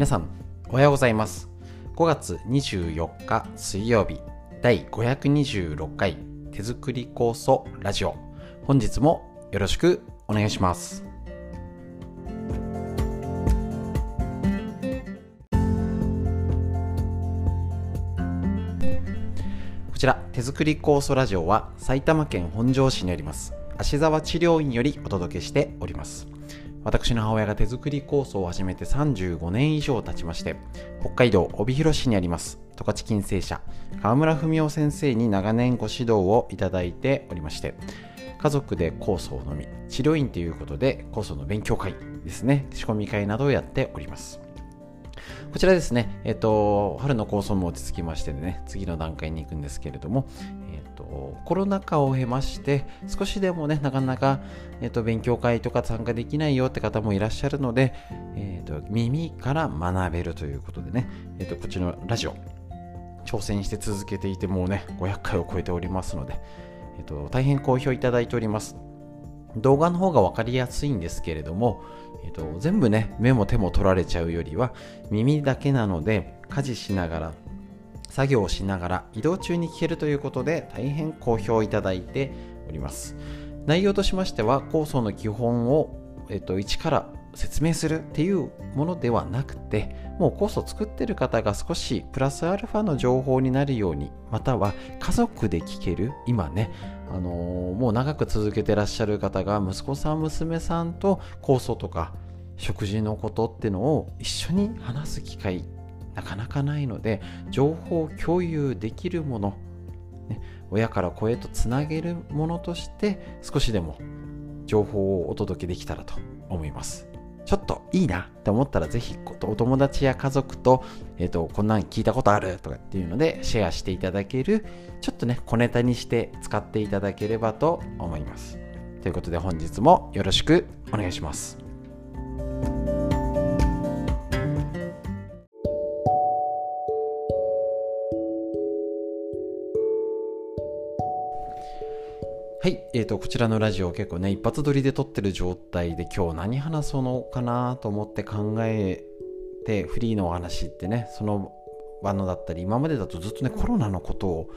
皆さんおはようございます。5月24日水曜日第526回手作り酵素ラジオ。本日もよろしくお願いします。こちら手作り酵素ラジオは埼玉県本庄市にあります芦沢治療院よりお届けしております。私の母親が手作り酵素を始めて35年以上経ちまして北海道帯広市にあります。十勝金星社川村文夫先生に長年ご指導をいただいておりまして家族で酵素を飲み治療院ということで酵素の勉強会ですね。仕込み会などをやっております。こちらですね、えっ、と、春の構想も落ち着きましてね、次の段階に行くんですけれども、と、コロナ禍を経まして、少しでもね、なかなか、えっ、と、勉強会とか参加できないよって方もいらっしゃるので、えっ、と、耳から学べるということでね、えっ、と、こっちのラジオ、挑戦して続けていて、もうね、500回を超えておりますので、えっ、と、大変好評いただいております。動画の方が分かりやすいんですけれども、えーと、全部ね目も手も取られちゃうよりは耳だけなので家事しながら作業をしながら移動中に聞けるということで大変好評いただいております。内容としましては構想の基本を、えーと、一から説明するっていうものではなくてもうコースを作ってる方が少しプラスアルファの情報になるようにまたは家族で聞ける今ねあのー、もう長く続けてらっしゃる方が息子さん娘さんと酵素とか食事のことっていうのを一緒に話す機会なかなかないので情報共有できるもの、ね、親から子へとつなげるものとして少しでも情報をお届けできたらと思います。ちょっといいなって思ったらぜひお友達や家族と,、えーと、こんなん聞いたことあるとかっていうのでシェアしていただけるちょっとね小ネタにして使っていただければと思います。ということで本日もよろしくお願いします。えーと、こちらのラジオ結構ね一発撮りで撮ってる状態で今日何話そうのかなと思って考えてフリーのお話ってねその場のだったり今までだとずっとねコロナのことを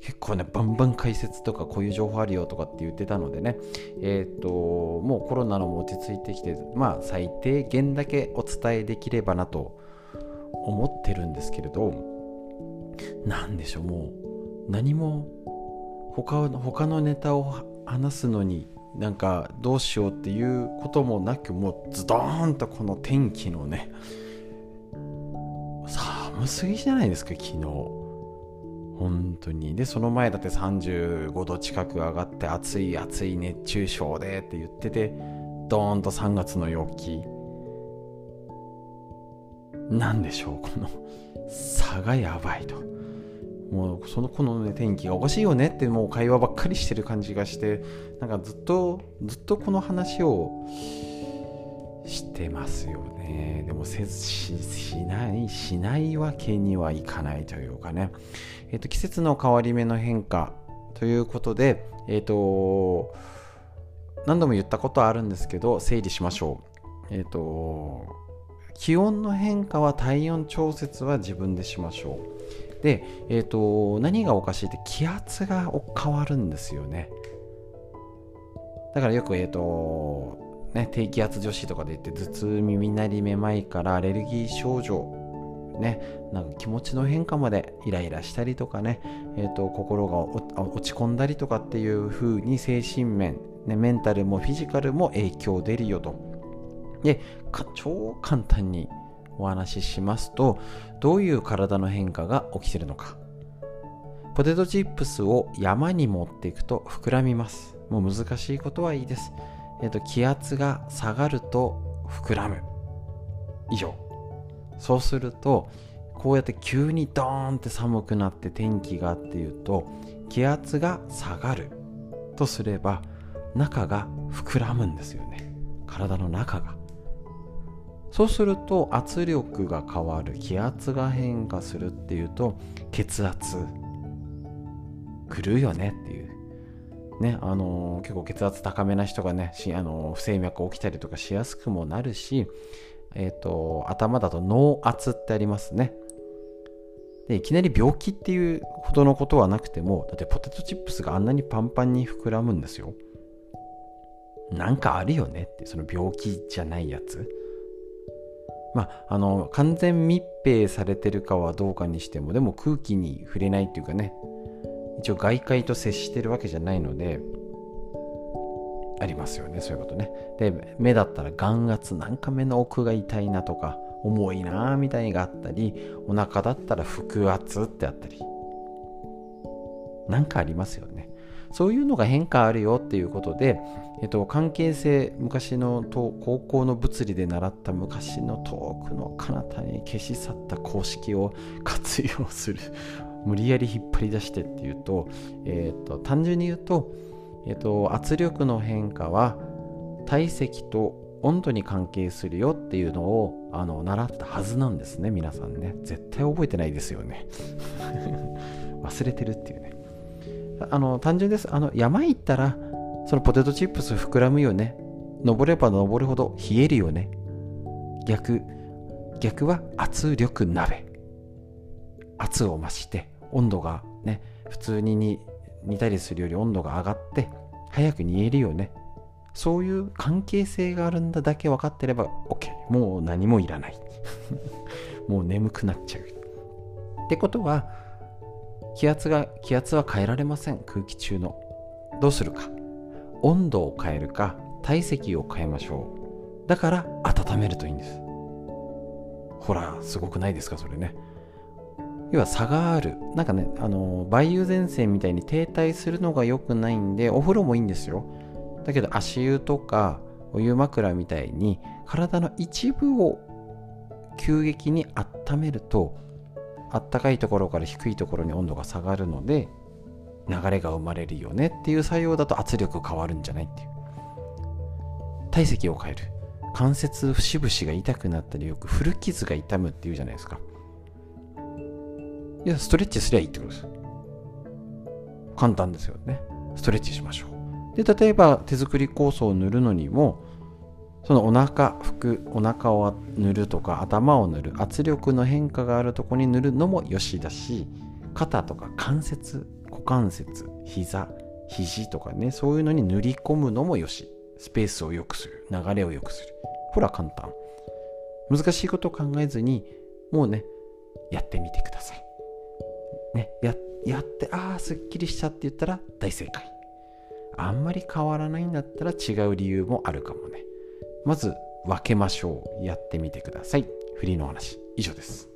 結構ねバンバン解説とかこういう情報あるよとかって言ってたのでねえっ、ー、ともうコロナのも落ち着いてきてまあ最低限だけお伝えできればなと思ってるんですけれど何でしょうもう何も他他のネタを話すのになんかどうしようっていうこともなくもうズドーンとこの天気のね寒すぎじゃないですか昨日。本当に。でその前だって35度近く上がって暑い暑い熱中症でって言っててドーンと3月の陽気。なんでしょうこの差がやばいと。もうその子の、ね、天気がおかしいよねってもう会話ばっかりしてる感じがしてなんかずっとずっとこの話をしてますよね。でもせずししないしないわけにはいかないというかね、えーと、季節の変わり目の変化ということでえっ、ー、と何度も言ったことあるんですけど整理しましょう。えっ、ー、と気温の変化は体温調節は自分でしましょう。で、えーと、何がおかしいって気圧が変わるんですよねだからよくえっ、ー、とね低気圧女子とかで言って頭痛耳鳴りめまいからアレルギー症状ね、なんか気持ちの変化までイライラしたりとかね、えーと、心が落ち込んだりとかっていう風に精神面、ね、メンタルもフィジカルも影響出るよと。で超簡単にお話ししますとどういう体の変化が起きてるのか。ポテトチップスを山に持っていくと膨らみます。もう難しいことはいいです、えーと、気圧が下がると膨らむ。以上。そうするとこうやって急にドーンって寒くなって天気がっていうと気圧が下がる。とすれば中が膨らむんですよね。体の中が。そうすると圧力が変わる気圧が変化するっていうと血圧来るよねっていうねあのー、結構血圧高めな人がねあのー、不整脈起きたりとかしやすくもなるしえっ、ー、と、頭だと脳圧ってありますね。で、いきなり病気っていうほどのことはなくても、だってポテトチップスがあんなにパンパンに膨らむんですよ。なんかあるよねって、その病気じゃないやつ。まあ、あの、完全密閉されてるかはどうかにしても、でも空気に触れないっていうかね、一応外界と接してるわけじゃないので、ありますよね、そういうことね。で、目だったら眼圧、なんか目の奥が痛いなとか、重いなみたいがあったり、お腹だったら腹圧ってあったり、なんかありますよね。そういうのが変化あるよっていうことで、えっと、関係性、昔の高校の物理で習った昔の遠くの彼方に消し去った公式を活用する。無理やり引っ張り出してっていうと、えっと、単純に言うと、えっと、圧力の変化は体積と温度に関係するよっていうのをあの習ったはずなんですね皆さんね絶対覚えてないですよね 忘れてるっていうねあの単純です。あの山行ったらそのポテトチップス膨らむよね。登れば登るほど冷えるよね。逆逆は圧力鍋。圧を増して温度がね普通にに煮たりするより温度が上がって早く煮えるよね。そういう関係性があるんだだけ分かってれば OK もう何もいらない。もう眠くなっちゃう。ってことは気圧が気圧は変えられません。空気中の。どうするか。温度を変えるか体積を変えましょう。だから温めるといいんです。ほらすごくないですかそれね。要は差がある。なんかねあの梅雨前線みたいに停滞するのが良くないんでお風呂もいいんですよ。だけど足湯とかお湯枕みたいに体の一部を急激に温めるとあったかいところから低いところに温度が下がるので流れが生まれるよねっていう作用だと圧力変わるんじゃないっていう。体積を変える。関節節々が痛くなったりよく古傷が痛むっていうじゃないですか。いやストレッチすりゃいいってことです。簡単ですよね。ストレッチしましょう。で例えば手作り酵素を塗るのにもそのお腹服お腹を塗るとか頭を塗る圧力の変化があるとこに塗るのもよしだし肩とか関節股関節膝肘とかねそういうのに塗り込むのもよし。スペースを良くする流れを良くする。ほら簡単。難しいことを考えずにもうねやってみてください。ねややってああすっきりしたって言ったら大正解。あんまり変わらないんだったら違う理由もあるかもね。まず分けましょう。やってみてください。フリーの話。以上です。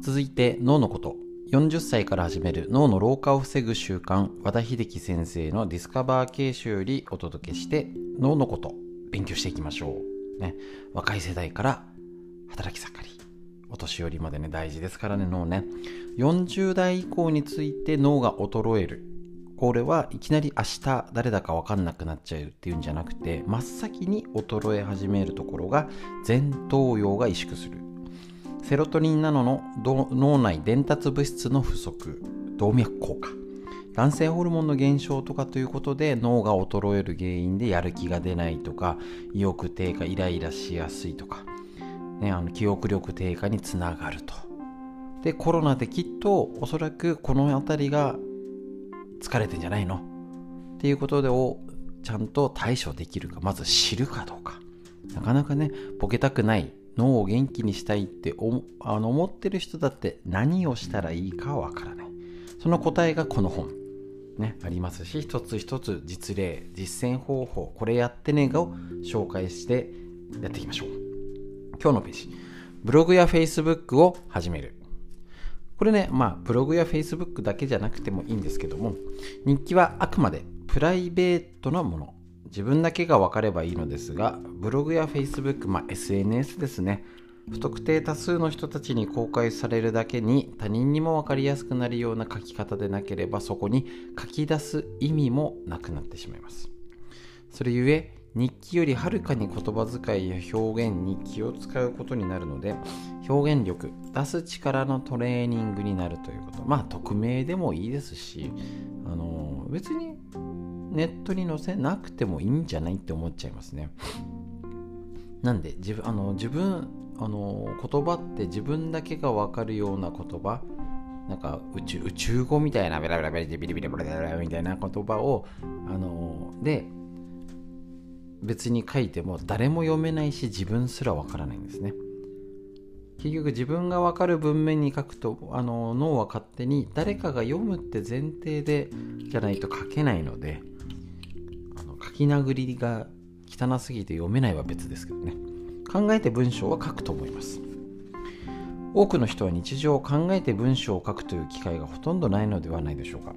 続いて脳のこと。40歳から始める脳の老化を防ぐ習慣和田秀樹先生のディスカバー形式よりお届けして脳のこと。勉強していきましょう、ね、若い世代から働き盛り。お年寄りまでね大事ですからね脳ね。40代以降について脳が衰える。これはいきなり明日誰だか分かんなくなっちゃうっていうんじゃなくて真っ先に衰え始めるところが前頭葉が萎縮する。セロトニンなどの脳内伝達物質の不足動脈硬化。男性ホルモンの減少とかということで脳が衰える原因でやる気が出ないとか意欲低下イライラしやすいとか。ね、あの記憶力低下につながると。で、コロナできっとおそらくこの辺りが疲れてんじゃないの？っていうことでをちゃんと対処できるか、まず知るかどうか。なかなかね、ボケたくない、脳を元気にしたいってあの思ってる人だって何をしたらいいかわからない。その答えがこの本。ね、ありますし、一つ一つ実例、実践方法、これやってねがを紹介してやっていきましょう。今日のページ。ブログや Facebook を始める。これね、まあ、ブログや Facebook だけじゃなくてもいいんですけども、日記はあくまでプライベートなもの。自分だけが分かればいいのですが、ブログや Facebook、まあ、SNS ですね。不特定多数の人たちに公開されるだけに他人にも分かりやすくなるような書き方でなければそこに書き出す意味もなくなってしまいます。それゆえ日記よりはるかに言葉遣いや表現に気を使うことになるので表現力出す力のトレーニングになるということ。まあ匿名でもいいですしあの別にネットに載せなくてもいいんじゃないって思っちゃいますね。なんで自分あの自分あの言葉って自分だけが分かるような言葉なんか宇宙宇宙語みたいなベラベラベラビリビリベラベラみたいな言葉をあので別に書いても誰も読めないし自分すらわからないんですね。結局自分がわかる文面に書くとあの脳は勝手に誰かが読むって前提でじゃないと書けないのであの書き殴りが汚すぎて読めないは別ですけどね。考えて文章は書くと思います。多くの人は日常を考えて文章を書くという機会がほとんどないのではないでしょうか。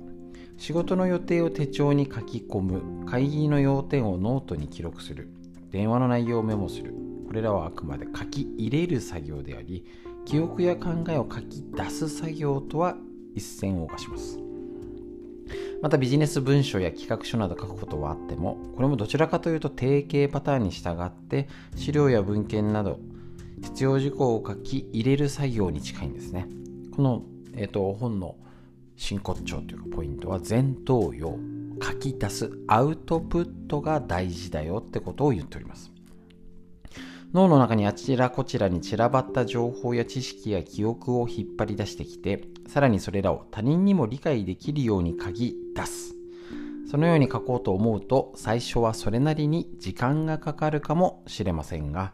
仕事の予定を手帳に書き込む会議の要点をノートに記録する電話の内容をメモする。これらはあくまで書き入れる作業であり記憶や考えを書き出す作業とは一線を画します。またビジネス文書や企画書など書くことはあってもこれもどちらかというと定型パターンに従って資料や文献など必要事項を書き入れる作業に近いんですね。この、えーと、本の真骨頂というかポイントは前頭葉書き出すアウトプットが大事だよってことを言っております。脳の中にあちらこちらに散らばった情報や知識や記憶を引っ張り出してきてさらにそれらを他人にも理解できるように書き出す。そのように書こうと思うと最初はそれなりに時間がかかるかもしれませんが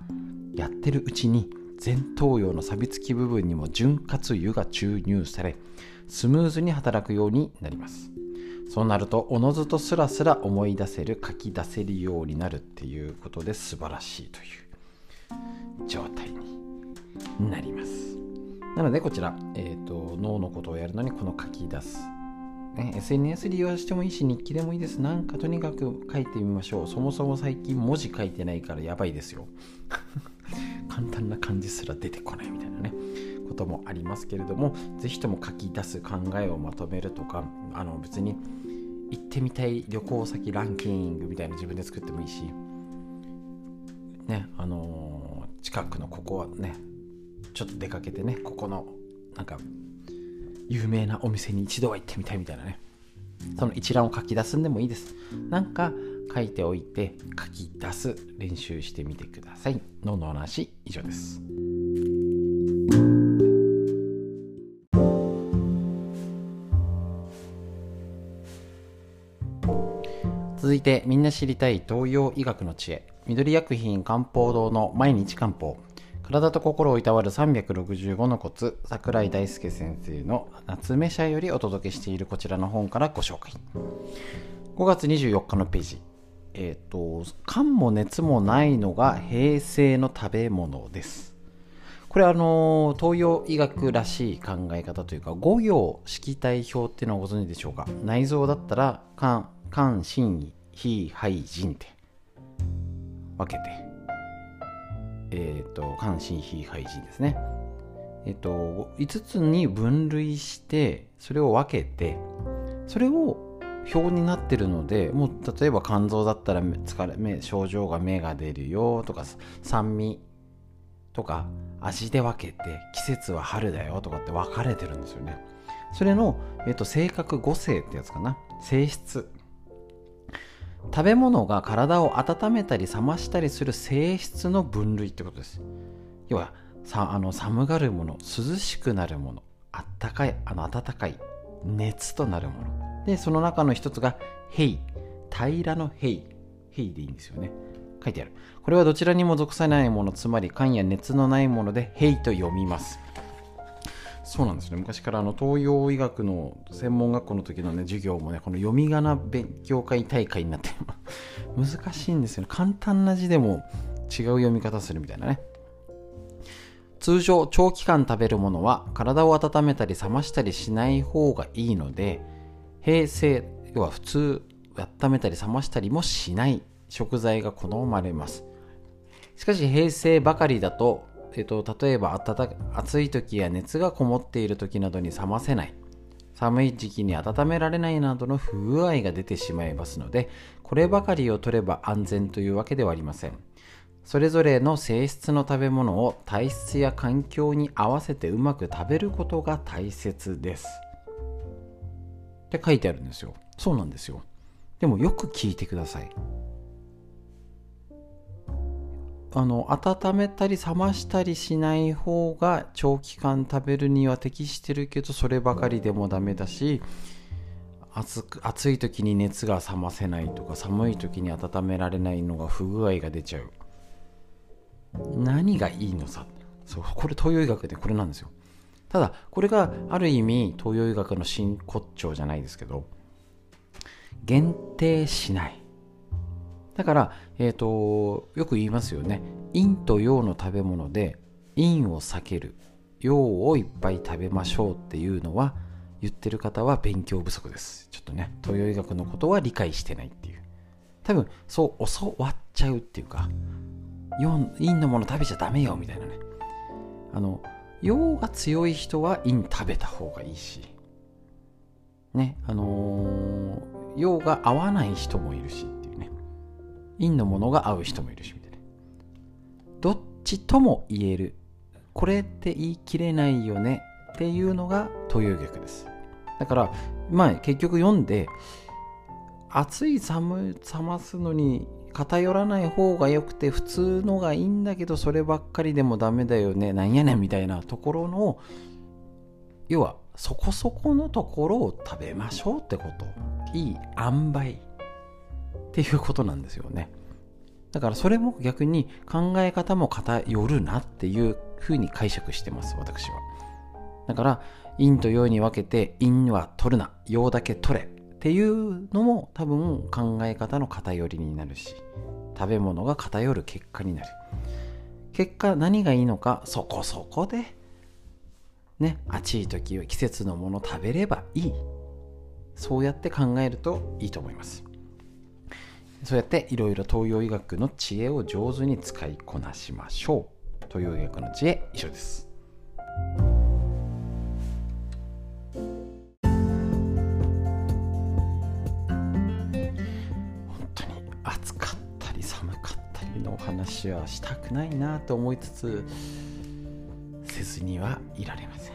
やってるうちに前頭葉の錆びつき部分にも潤滑油が注入されスムーズに働くようになります。そうなるとおのずとスラスラ思い出せる書き出せるようになるっていうことで素晴らしいという状態になります。なのでこちら、えーと、脳のことをやるのにこの書き出す、ね、SNS 利用してもいいし日記でもいいです。なんかとにかく書いてみましょう。そもそも最近文字書いてないからやばいですよ。簡単な漢字すら出てこないみたいなね。こともありますけれども是非とも書き出す考えをまとめるとかあの別に行ってみたい旅行先ランキングみたいな自分で作ってもいいしねあのー、近くのここはねちょっと出かけてねここのなんか有名なお店に一度は行ってみたいみたいなね。その一覧を書き出すんでもいいです。なんか書いておいて書き出す練習してみてください。脳の話以上です。いてみんな知りたい東洋医学の知恵。緑薬品漢方堂の毎日漢方。体と心をいたわる365のコツ。桜井大輔先生の夏目社よりお届けしているこちらの本からご紹介。5月24日のページ。えっ、ー、と寒も熱もないのが平成の食べ物です。これあの東洋医学らしい考え方というか五行色体表っていうのをご存知でしょうか？内臓だったら肝肝心脾肺腎って。分けて。えっ、ー、と肝心脾肺腎ですね。えっ、ー、と5つに分類してそれを分けてそれを表になってるのでもう例えば肝臓だったら疲れ目症状が目が出るよとか酸味とか味で分けて季節は春だよとかって分かれてるんですよね。それの、えっと、性格5性ってやつかな。性質。食べ物が体を温めたり冷ましたりする性質の分類ってことです要はさあの寒がるもの涼しくなるものあったかいあの暖かい熱となるもので、その中の一つが、平。平らの平。平でいいんですよね。書いてある。これはどちらにも属さないもの、つまり寒や熱のないもので、平と読みます。そうなんですね。昔からあの東洋医学の専門学校の時のね、授業もね、この読み仮名勉強会大会になって 難しいんですよね。簡単な字でも違う読み方するみたいなね。通常、長期間食べるものは体を温めたり冷ましたりしない方がいいので、平成要は普通温めたり冷ましたりもしない食材が好まれますしかし平成ばかりだと、えっと、例えば暖暑い時や熱がこもっている時などに冷ませない。寒い時期に温められないなどの不具合が出てしまいますのでこればかりを取れば安全というわけではありません。それぞれの性質の食べ物を体質や環境に合わせてうまく食べることが大切です。って書いてあるんですよ。そうなんですよ。でもよく聞いてください。あの温めたり冷ましたりしない方が長期間食べるには適してるけどそればかりでもダメだし暑く暑い時に熱が冷ませないとか寒い時に温められないのが不具合が出ちゃう。何がいいのさ？そうこれ東洋医学でこれなんですよ。ただこれがある意味東洋医学の真骨頂じゃないですけど限定しない。だから、えっ、ー、と、よく言いますよね。陰と陽の食べ物で、陰を避ける。陽をいっぱい食べましょうっていうのは、言ってる方は勉強不足です。ちょっとね、東洋医学のことは理解してないっていう。多分、そう教わっちゃうっていうか、陰のもの食べちゃダメよみたいなね。あの、陽が強い人は陰食べた方がいいし、ね、あのー、陽が合わない人もいるし、陰のものが合う人もいるしみたいな。どっちとも言える。これって言い切れないよねっていうのが東洋逆です。だからまあ結局読んで暑い寒冷ますのに偏らない方が良くて普通のがいいんだけどそればっかりでもダメだよね。なんやねんみたいなところの要はそこそこのところを食べましょうってこと。いい塩梅。っていうことなんですよね。だからそれも逆に考え方も偏るなっていうふうに解釈してます、私は。だから、陰と陽に分けて、陰は取るな、陽だけ取れっていうのも多分考え方の偏りになるし、食べ物が偏る結果になる。結果何がいいのか、そこそこで、ね、暑い時は季節のもの食べればいい。そうやって考えるといいと思います。そうやっていろいろ東洋医学の知恵を上手に使いこなしましょう東洋医学の知恵以上です。本当に暑かったり寒かったりのお話はしたくないなと思いつつせずにはいられません。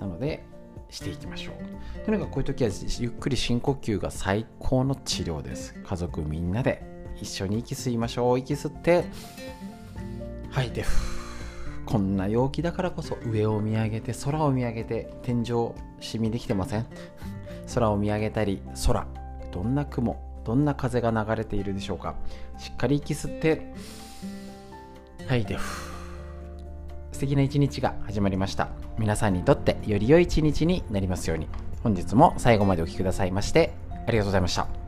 なのでしていきましょう。とにかくこういう時はゆっくり深呼吸が最高の治療です。家族みんなで一緒に息吸いましょう。息吸って吐いてこんな陽気だからこそ上を見上げて空を見上げて天井シミできてません？空を見上げたり空どんな雲どんな風が流れているでしょうか？しっかり息吸って吐いて素敵な一日が始まりました。皆さんにとってより良い一日になりますように。本日も最後までお聴きくださいましてありがとうございました。